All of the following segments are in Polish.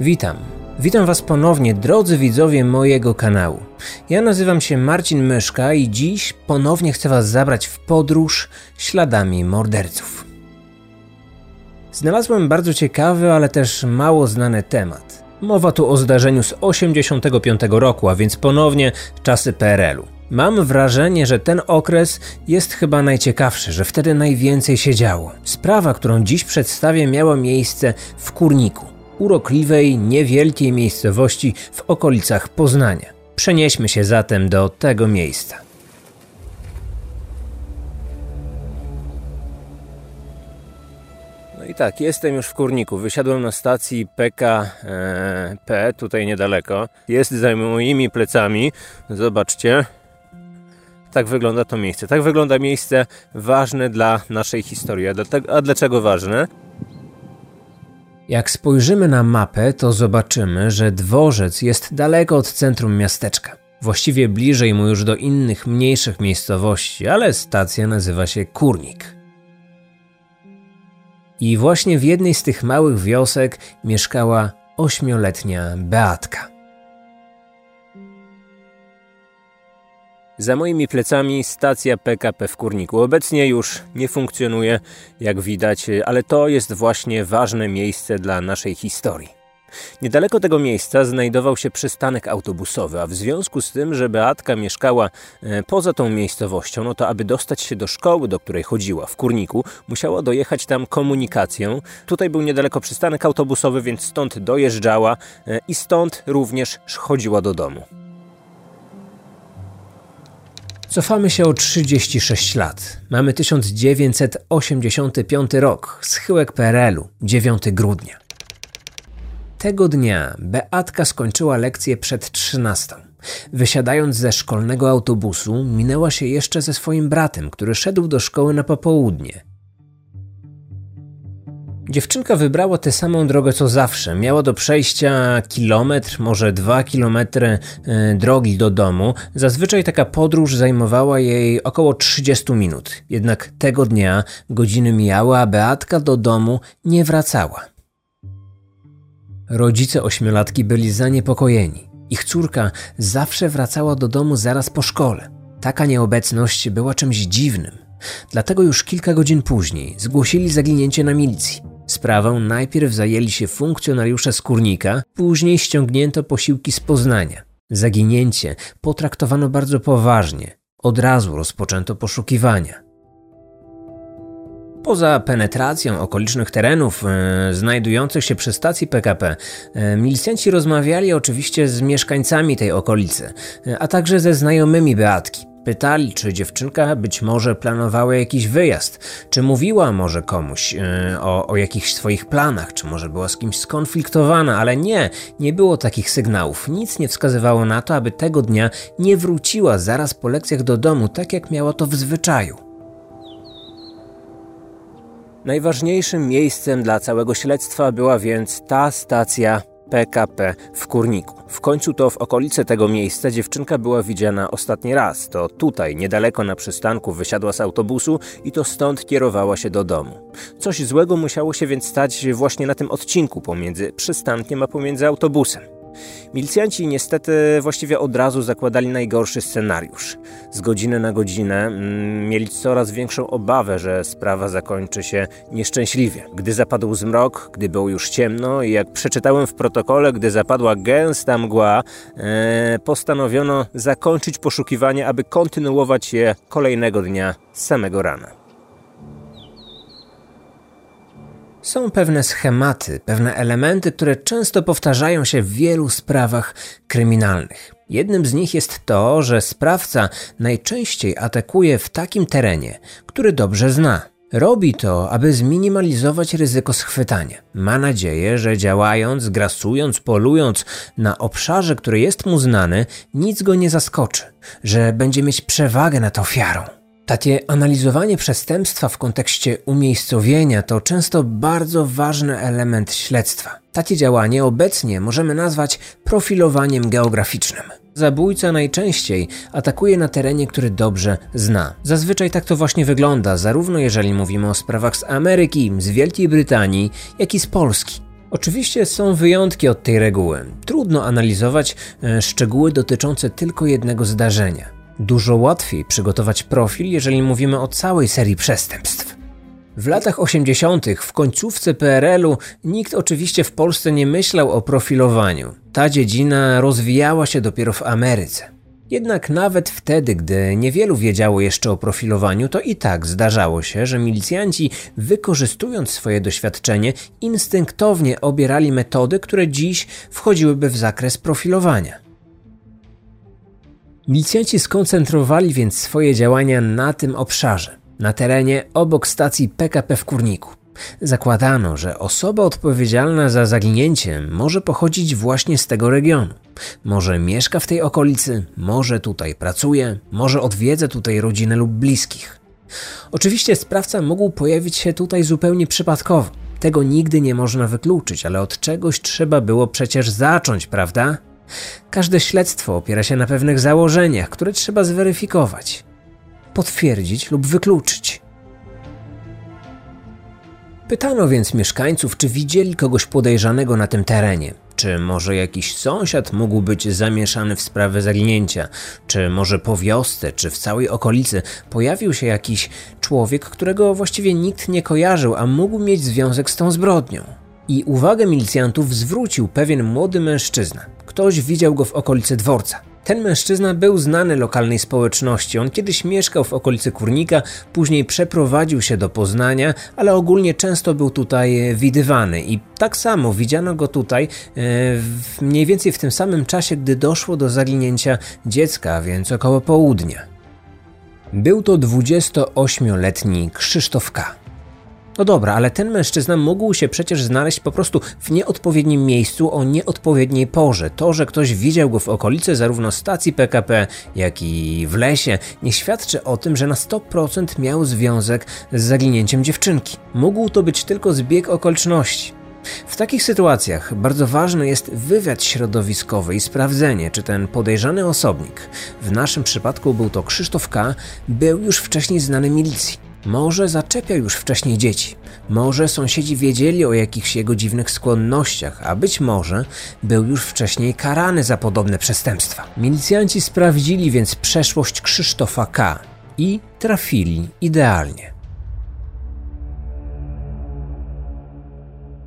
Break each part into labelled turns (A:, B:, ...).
A: Witam. Witam Was ponownie, drodzy widzowie mojego kanału. Ja nazywam się Marcin Myszka i dziś ponownie chcę Was zabrać w podróż śladami morderców. Znalazłem bardzo ciekawy, ale też mało znany temat. Mowa tu o zdarzeniu z 85 roku, a więc ponownie czasy PRL-u. Mam wrażenie, że ten okres jest chyba najciekawszy, że wtedy najwięcej się działo. Sprawa, którą dziś przedstawię, miała miejsce w Kurniku, urokliwej, niewielkiej miejscowości w okolicach Poznania. Przenieśmy się zatem do tego miejsca. No i tak, jestem już w Kurniku. Wysiadłem na stacji PKP, tutaj niedaleko. Jest za moimi plecami. Zobaczcie. Tak wygląda to miejsce. Tak wygląda miejsce ważne dla naszej historii. A dlaczego ważne? Jak spojrzymy na mapę, to zobaczymy, że dworzec jest daleko od centrum miasteczka. Właściwie bliżej mu już do innych mniejszych miejscowości, ale stacja nazywa się Kurnik. I właśnie w jednej z tych małych wiosek mieszkała ośmioletnia Beatka. Za moimi plecami stacja PKP w Kurniku. Obecnie już nie funkcjonuje, jak widać, ale to jest właśnie ważne miejsce dla naszej historii. Niedaleko tego miejsca znajdował się przystanek autobusowy, a w związku z tym, że Beatka mieszkała e, poza tą miejscowością, no to aby dostać się do szkoły, do której chodziła w Kurniku, musiała dojechać tam komunikacją. Tutaj był niedaleko przystanek autobusowy, więc stąd dojeżdżała e, i stąd również chodziła do domu. Cofamy się o 36 lat. Mamy 1985 rok, schyłek PRL-u, 9 grudnia. Tego dnia Beatka skończyła lekcję przed 13. Wysiadając ze szkolnego autobusu, minęła się jeszcze ze swoim bratem, który szedł do szkoły na popołudnie. Dziewczynka wybrała tę samą drogę co zawsze. Miała do przejścia kilometr, może dwa kilometry e, drogi do domu. Zazwyczaj taka podróż zajmowała jej około 30 minut. Jednak tego dnia godziny mijały, a Beatka do domu nie wracała. Rodzice ośmiolatki byli zaniepokojeni. Ich córka zawsze wracała do domu zaraz po szkole. Taka nieobecność była czymś dziwnym. Dlatego już kilka godzin później zgłosili zaginięcie na milicji. Sprawą najpierw zajęli się funkcjonariusze z Kurnika, później ściągnięto posiłki z Poznania. Zaginięcie potraktowano bardzo poważnie. Od razu rozpoczęto poszukiwania. Poza penetracją okolicznych terenów e, znajdujących się przy stacji PKP, e, milicjanci rozmawiali oczywiście z mieszkańcami tej okolicy, e, a także ze znajomymi Beatki. Pytali, czy dziewczynka być może planowała jakiś wyjazd, czy mówiła może komuś yy, o, o jakichś swoich planach, czy może była z kimś skonfliktowana, ale nie, nie było takich sygnałów. Nic nie wskazywało na to, aby tego dnia nie wróciła zaraz po lekcjach do domu, tak jak miała to w zwyczaju. Najważniejszym miejscem dla całego śledztwa była więc ta stacja PKP w Kurniku. W końcu to w okolice tego miejsca dziewczynka była widziana ostatni raz. To tutaj, niedaleko na przystanku, wysiadła z autobusu i to stąd kierowała się do domu. Coś złego musiało się więc stać właśnie na tym odcinku pomiędzy przystankiem a pomiędzy autobusem. Milicjanci niestety właściwie od razu zakładali najgorszy scenariusz. Z godziny na godzinę mm, mieli coraz większą obawę, że sprawa zakończy się nieszczęśliwie. Gdy zapadł zmrok, gdy było już ciemno i jak przeczytałem w protokole, gdy zapadła gęsta mgła, e, postanowiono zakończyć poszukiwanie, aby kontynuować je kolejnego dnia samego rana. Są pewne schematy, pewne elementy, które często powtarzają się w wielu sprawach kryminalnych. Jednym z nich jest to, że sprawca najczęściej atakuje w takim terenie, który dobrze zna. Robi to, aby zminimalizować ryzyko schwytania. Ma nadzieję, że działając, grasując, polując na obszarze, który jest mu znany, nic go nie zaskoczy, że będzie mieć przewagę nad ofiarą. Takie analizowanie przestępstwa w kontekście umiejscowienia to często bardzo ważny element śledztwa. Takie działanie obecnie możemy nazwać profilowaniem geograficznym. Zabójca najczęściej atakuje na terenie, który dobrze zna. Zazwyczaj tak to właśnie wygląda, zarówno jeżeli mówimy o sprawach z Ameryki, z Wielkiej Brytanii, jak i z Polski. Oczywiście są wyjątki od tej reguły. Trudno analizować e, szczegóły dotyczące tylko jednego zdarzenia. Dużo łatwiej przygotować profil, jeżeli mówimy o całej serii przestępstw. W latach 80., w końcówce PRL-u, nikt oczywiście w Polsce nie myślał o profilowaniu. Ta dziedzina rozwijała się dopiero w Ameryce. Jednak nawet wtedy, gdy niewielu wiedziało jeszcze o profilowaniu, to i tak zdarzało się, że milicjanci, wykorzystując swoje doświadczenie, instynktownie obierali metody, które dziś wchodziłyby w zakres profilowania. Milicjanci skoncentrowali więc swoje działania na tym obszarze, na terenie obok stacji PKP w Kurniku. Zakładano, że osoba odpowiedzialna za zaginięcie może pochodzić właśnie z tego regionu. Może mieszka w tej okolicy, może tutaj pracuje, może odwiedza tutaj rodzinę lub bliskich. Oczywiście sprawca mógł pojawić się tutaj zupełnie przypadkowo. Tego nigdy nie można wykluczyć, ale od czegoś trzeba było przecież zacząć, prawda? Każde śledztwo opiera się na pewnych założeniach, które trzeba zweryfikować, potwierdzić lub wykluczyć. Pytano więc mieszkańców, czy widzieli kogoś podejrzanego na tym terenie. Czy może jakiś sąsiad mógł być zamieszany w sprawę zaginięcia? Czy może po wiosce, czy w całej okolicy pojawił się jakiś człowiek, którego właściwie nikt nie kojarzył, a mógł mieć związek z tą zbrodnią? I uwagę milicjantów zwrócił pewien młody mężczyzna. Ktoś widział go w okolicy dworca. Ten mężczyzna był znany lokalnej społeczności. On kiedyś mieszkał w okolicy Kurnika, później przeprowadził się do Poznania, ale ogólnie często był tutaj widywany. I tak samo widziano go tutaj e, mniej więcej w tym samym czasie, gdy doszło do zaginięcia dziecka, więc około południa. Był to 28-letni Krzysztof K. No dobra, ale ten mężczyzna mógł się przecież znaleźć po prostu w nieodpowiednim miejscu o nieodpowiedniej porze. To, że ktoś widział go w okolicy zarówno stacji PKP, jak i w lesie, nie świadczy o tym, że na 100% miał związek z zaginięciem dziewczynki. Mógł to być tylko zbieg okoliczności. W takich sytuacjach bardzo ważny jest wywiad środowiskowy i sprawdzenie, czy ten podejrzany osobnik, w naszym przypadku był to Krzysztof K., był już wcześniej znany milicji. Może zaczepiał już wcześniej dzieci, może sąsiedzi wiedzieli o jakichś jego dziwnych skłonnościach, a być może był już wcześniej karany za podobne przestępstwa. Milicjanci sprawdzili więc przeszłość Krzysztofa K. i trafili idealnie.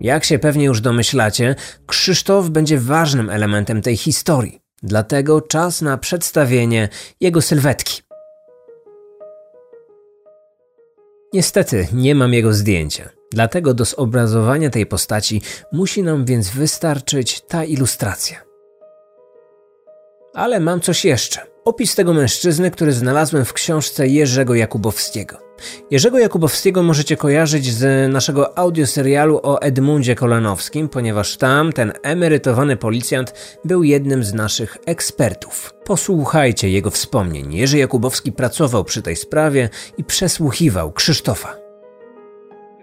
A: Jak się pewnie już domyślacie, Krzysztof będzie ważnym elementem tej historii. Dlatego czas na przedstawienie jego sylwetki. Niestety nie mam jego zdjęcia. Dlatego do zobrazowania tej postaci musi nam więc wystarczyć ta ilustracja. Ale mam coś jeszcze. Opis tego mężczyzny, który znalazłem w książce Jerzego Jakubowskiego. Jerzego Jakubowskiego możecie kojarzyć z naszego audioserialu o Edmundzie Kolanowskim, ponieważ tam ten emerytowany policjant był jednym z naszych ekspertów. Posłuchajcie jego wspomnień. Jerzy Jakubowski pracował przy tej sprawie i przesłuchiwał Krzysztofa.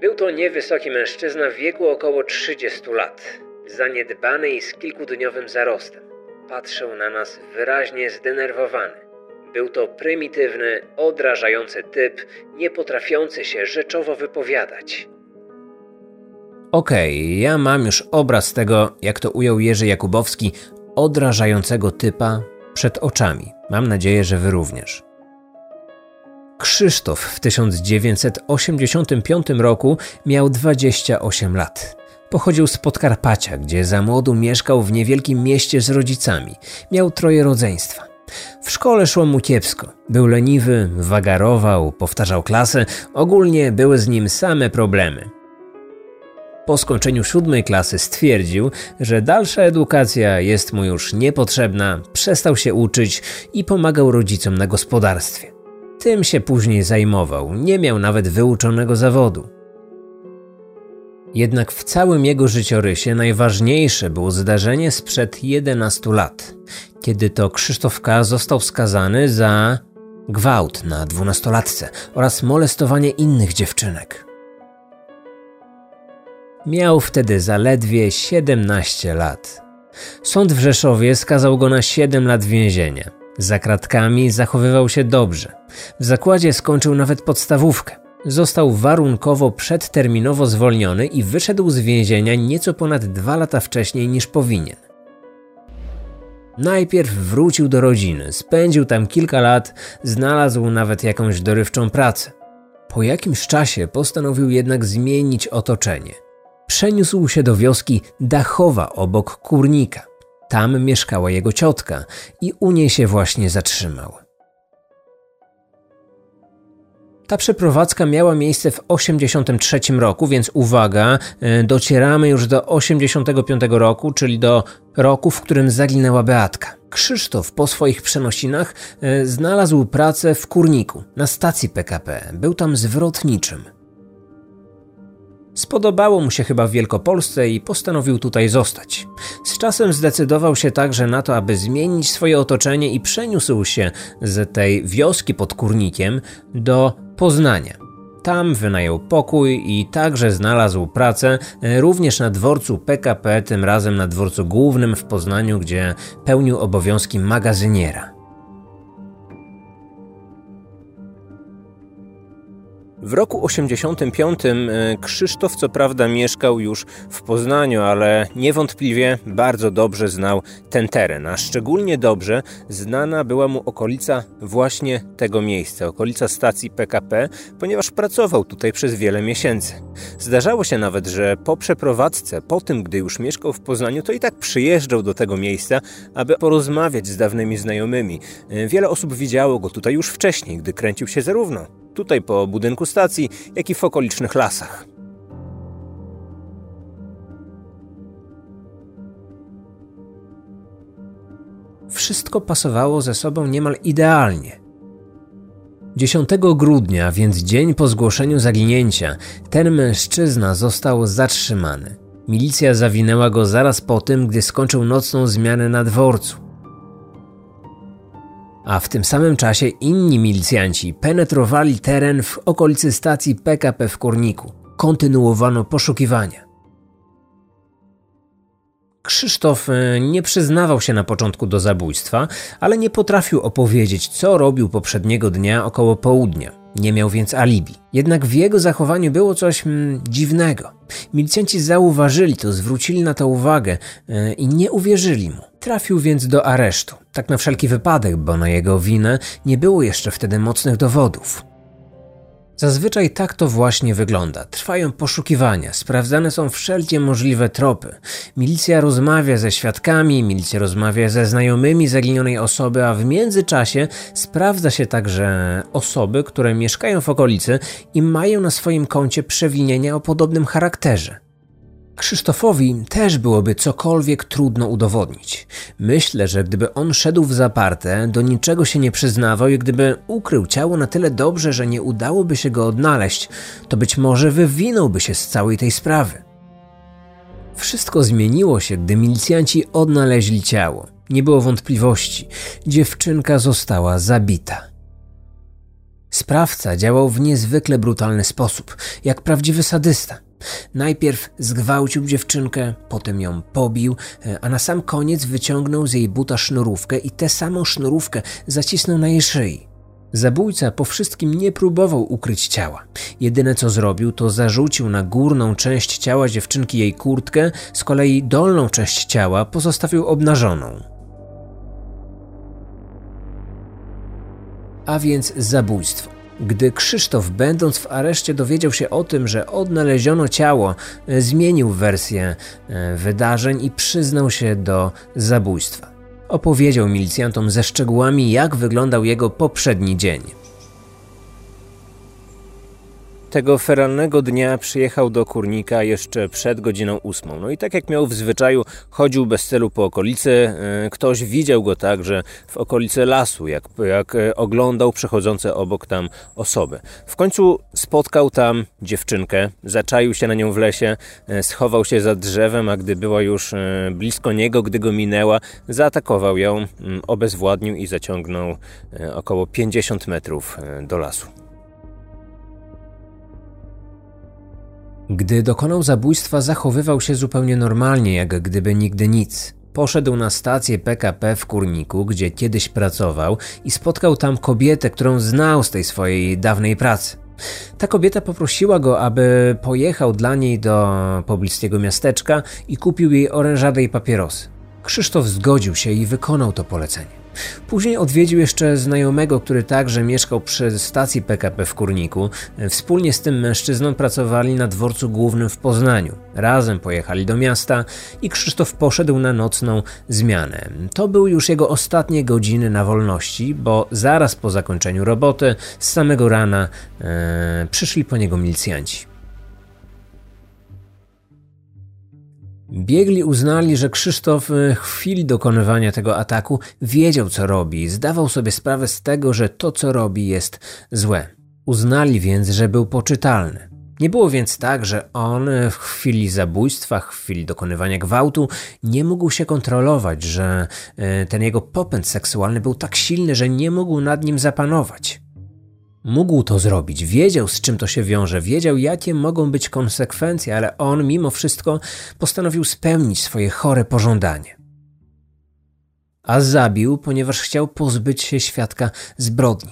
A: Był to niewysoki mężczyzna w wieku około 30 lat, zaniedbany i z kilkudniowym zarostem. Patrzył na nas wyraźnie zdenerwowany. Był to prymitywny, odrażający typ, nie potrafiący się rzeczowo wypowiadać. Okej, okay, ja mam już obraz tego, jak to ujął Jerzy Jakubowski, odrażającego typa przed oczami. Mam nadzieję, że wy również. Krzysztof w 1985 roku miał 28 lat. Pochodził z Podkarpacia, gdzie za młodu mieszkał w niewielkim mieście z rodzicami. Miał troje rodzeństwa. W szkole szło mu kiepsko. Był leniwy, wagarował, powtarzał klasę, ogólnie były z nim same problemy. Po skończeniu siódmej klasy stwierdził, że dalsza edukacja jest mu już niepotrzebna, przestał się uczyć i pomagał rodzicom na gospodarstwie. Tym się później zajmował, nie miał nawet wyuczonego zawodu. Jednak w całym jego życiorysie najważniejsze było zdarzenie sprzed 11 lat, kiedy to Krzysztof K. został skazany za gwałt na dwunastolatce oraz molestowanie innych dziewczynek. Miał wtedy zaledwie 17 lat. Sąd w Rzeszowie skazał go na 7 lat więzienia. Za kratkami zachowywał się dobrze. W zakładzie skończył nawet podstawówkę. Został warunkowo przedterminowo zwolniony i wyszedł z więzienia nieco ponad dwa lata wcześniej niż powinien. Najpierw wrócił do rodziny, spędził tam kilka lat, znalazł nawet jakąś dorywczą pracę. Po jakimś czasie postanowił jednak zmienić otoczenie. Przeniósł się do wioski Dachowa obok Kurnika. Tam mieszkała jego ciotka i u niej się właśnie zatrzymał. Ta przeprowadzka miała miejsce w 83 roku, więc uwaga, e, docieramy już do 85 roku, czyli do roku, w którym zaginęła Beatka. Krzysztof po swoich przenosinach e, znalazł pracę w Kurniku, na stacji PKP. Był tam zwrotniczym. Spodobało mu się chyba w Wielkopolsce i postanowił tutaj zostać. Z czasem zdecydował się także na to, aby zmienić swoje otoczenie i przeniósł się z tej wioski pod Kurnikiem do Poznania. Tam wynajął pokój i także znalazł pracę e, również na dworcu PKP, tym razem na dworcu głównym w Poznaniu, gdzie pełnił obowiązki magazyniera. W roku 85 e, Krzysztof co prawda mieszkał już w Poznaniu, ale niewątpliwie bardzo dobrze znał ten teren, a szczególnie dobrze znana była mu okolica właśnie tego miejsca, okolica stacji PKP, ponieważ pracował tutaj przez wiele miesięcy. Zdarzało się nawet, że po przeprowadzce, po tym gdy już mieszkał w Poznaniu, to i tak przyjeżdżał do tego miejsca, aby porozmawiać z dawnymi znajomymi. E, wiele osób widziało go tutaj już wcześniej, gdy kręcił się zarówno tutaj po budynku stacji, jak i w okolicznych lasach. Wszystko pasowało ze sobą niemal idealnie. 10 grudnia, więc dzień po zgłoszeniu zaginięcia, ten mężczyzna został zatrzymany. Milicja zawinęła go zaraz po tym, gdy skończył nocną zmianę na dworcu a w tym samym czasie inni milicjanci penetrowali teren w okolicy stacji PKP w Kurniku. Kontynuowano poszukiwania. Krzysztof e, nie przyznawał się na początku do zabójstwa, ale nie potrafił opowiedzieć, co robił poprzedniego dnia około południa. Nie miał więc alibi. Jednak w jego zachowaniu było coś mm, dziwnego. Milicjanci zauważyli to, zwrócili na to uwagę yy, i nie uwierzyli mu. Trafił więc do aresztu. Tak na wszelki wypadek, bo na jego winę nie było jeszcze wtedy mocnych dowodów. Zazwyczaj tak to właśnie wygląda. Trwają poszukiwania, sprawdzane są wszelkie możliwe tropy. Milicja rozmawia ze świadkami, milicja rozmawia ze znajomymi zaginionej osoby, a w międzyczasie sprawdza się także osoby, które mieszkają w okolicy i mają na swoim koncie przewinienia o podobnym charakterze. Krzysztofowi też byłoby cokolwiek trudno udowodnić. Myślę, że gdyby on szedł w zaparte, do niczego się nie przyznawał i gdyby ukrył ciało na tyle dobrze, że nie udałoby się go odnaleźć, to być może wywinąłby się z całej tej sprawy. Wszystko zmieniło się, gdy milicjanci odnaleźli ciało. Nie było wątpliwości. Dziewczynka została zabita. Sprawca działał w niezwykle brutalny sposób, jak prawdziwy sadysta. Najpierw zgwałcił dziewczynkę, potem ją pobił, e, a na sam koniec wyciągnął z jej buta sznurówkę i tę samą sznurówkę zacisnął na jej szyi. Zabójca po wszystkim nie próbował ukryć ciała. Jedyne co zrobił, to zarzucił na górną część ciała dziewczynki jej kurtkę, z kolei dolną część ciała pozostawił obnażoną. A więc zabójstwo. Gdy Krzysztof, będąc w areszcie, dowiedział się o tym, że odnaleziono ciało, zmienił wersję e, wydarzeń i przyznał się do zabójstwa. Opowiedział milicjantom ze szczegółami, jak wyglądał jego poprzedni dzień. Tego feralnego dnia przyjechał do Kurnika jeszcze przed godziną ósmą. No i tak jak miał w zwyczaju, chodził bez celu po okolicy. E, ktoś widział go także w okolicy lasu, jak, jak e, oglądał przechodzące obok tam osoby. W końcu spotkał tam dziewczynkę, zaczaił się na nią w lesie, e, schował się za drzewem, a gdy była już blisko niego, gdy go minęła, zaatakował ją, obezwładnił i zaciągnął około 50 metrów do lasu. Gdy dokonał zabójstwa, zachowywał się zupełnie normalnie, jak gdyby nigdy nic. Poszedł na stację PKP w Kurniku, gdzie kiedyś pracował i spotkał tam kobietę, którą znał z tej swojej dawnej pracy. Ta kobieta poprosiła go, aby pojechał dla niej do pobliskiego miasteczka i kupił jej orężadę i papierosy. Krzysztof zgodził się i wykonał to polecenie. Później odwiedził jeszcze znajomego, który także mieszkał przy stacji PKP w Kurniku. Wspólnie z tym mężczyzną pracowali na dworcu głównym w Poznaniu. Razem pojechali do miasta i Krzysztof poszedł na nocną zmianę. To były już jego ostatnie godziny na wolności, bo zaraz po zakończeniu roboty, z samego rana, e, przyszli po niego milicjanci. Biegli uznali, że Krzysztof w chwili dokonywania tego ataku wiedział, co robi zdawał sobie sprawę z tego, że to, co robi, jest złe. Uznali więc, że był poczytalny. Nie było więc tak, że on w chwili zabójstwa, w chwili dokonywania gwałtu nie mógł się kontrolować, że e, ten jego popęd seksualny był tak silny, że nie mógł nad nim zapanować. Mógł to zrobić, wiedział z czym to się wiąże, wiedział jakie mogą być konsekwencje, ale on mimo wszystko postanowił spełnić swoje chore pożądanie. A zabił, ponieważ chciał pozbyć się świadka zbrodni.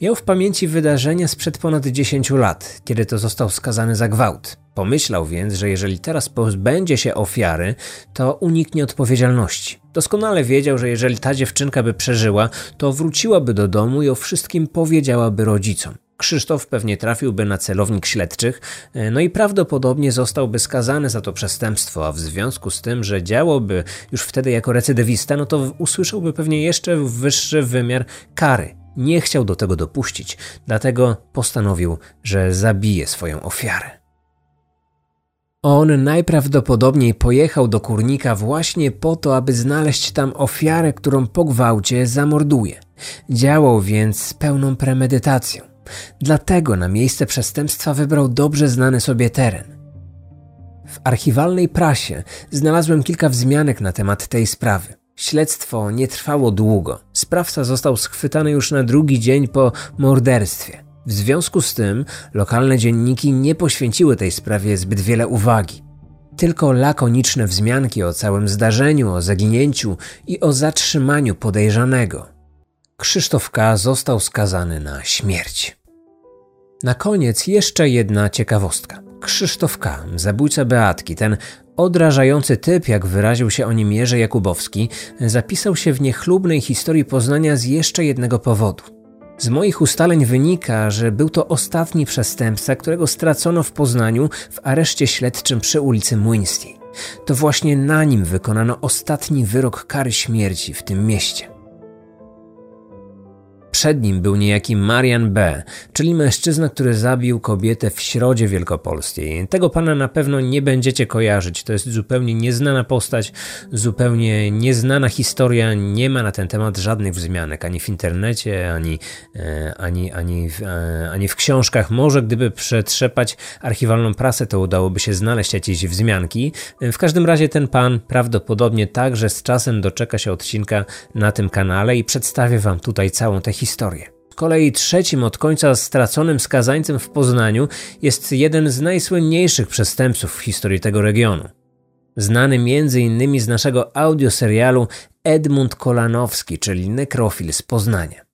A: Miał w pamięci wydarzenia sprzed ponad 10 lat, kiedy to został skazany za gwałt. Pomyślał więc, że jeżeli teraz pozbędzie się ofiary, to uniknie odpowiedzialności. Doskonale wiedział, że jeżeli ta dziewczynka by przeżyła, to wróciłaby do domu i o wszystkim powiedziałaby rodzicom. Krzysztof pewnie trafiłby na celownik śledczych, e, no i prawdopodobnie zostałby skazany za to przestępstwo, a w związku z tym, że działałby już wtedy jako recydywista, no to usłyszałby pewnie jeszcze wyższy wymiar kary. Nie chciał do tego dopuścić, dlatego postanowił, że zabije swoją ofiarę. On najprawdopodobniej pojechał do kurnika właśnie po to, aby znaleźć tam ofiarę, którą po gwałcie zamorduje. Działał więc z pełną premedytacją. Dlatego na miejsce przestępstwa wybrał dobrze znany sobie teren. W archiwalnej prasie znalazłem kilka wzmianek na temat tej sprawy. Śledztwo nie trwało długo. Sprawca został schwytany już na drugi dzień po morderstwie. W związku z tym lokalne dzienniki nie poświęciły tej sprawie zbyt wiele uwagi. Tylko lakoniczne wzmianki o całym zdarzeniu, o zaginięciu i o zatrzymaniu podejrzanego. Krzysztof K. został skazany na śmierć. Na koniec jeszcze jedna ciekawostka. Krzysztof K., zabójca Beatki, ten odrażający typ, jak wyraził się o nim Jerzy Jakubowski, zapisał się w niechlubnej historii Poznania z jeszcze jednego powodu. Z moich ustaleń wynika, że był to ostatni przestępca, którego stracono w Poznaniu w areszcie śledczym przy ulicy Młyńskiej. To właśnie na nim wykonano ostatni wyrok kary śmierci w tym mieście. Przed nim był niejaki Marian B., czyli mężczyzna, który zabił kobietę w Środzie Wielkopolskiej. Tego pana na pewno nie będziecie kojarzyć. To jest zupełnie nieznana postać, zupełnie nieznana historia. Nie ma na ten temat żadnych wzmianek ani w internecie, ani, e, ani, ani, e, ani w książkach. Może gdyby przetrzepać archiwalną prasę, to udałoby się znaleźć jakieś wzmianki. W każdym razie ten pan prawdopodobnie także z czasem doczeka się odcinka na tym kanale i przedstawię wam tutaj całą tę historię. Z kolei trzecim od końca straconym skazańcem w Poznaniu jest jeden z najsłynniejszych przestępców w historii tego regionu. Znany m.in. z naszego audioserialu Edmund Kolanowski, czyli nekrofil z Poznania.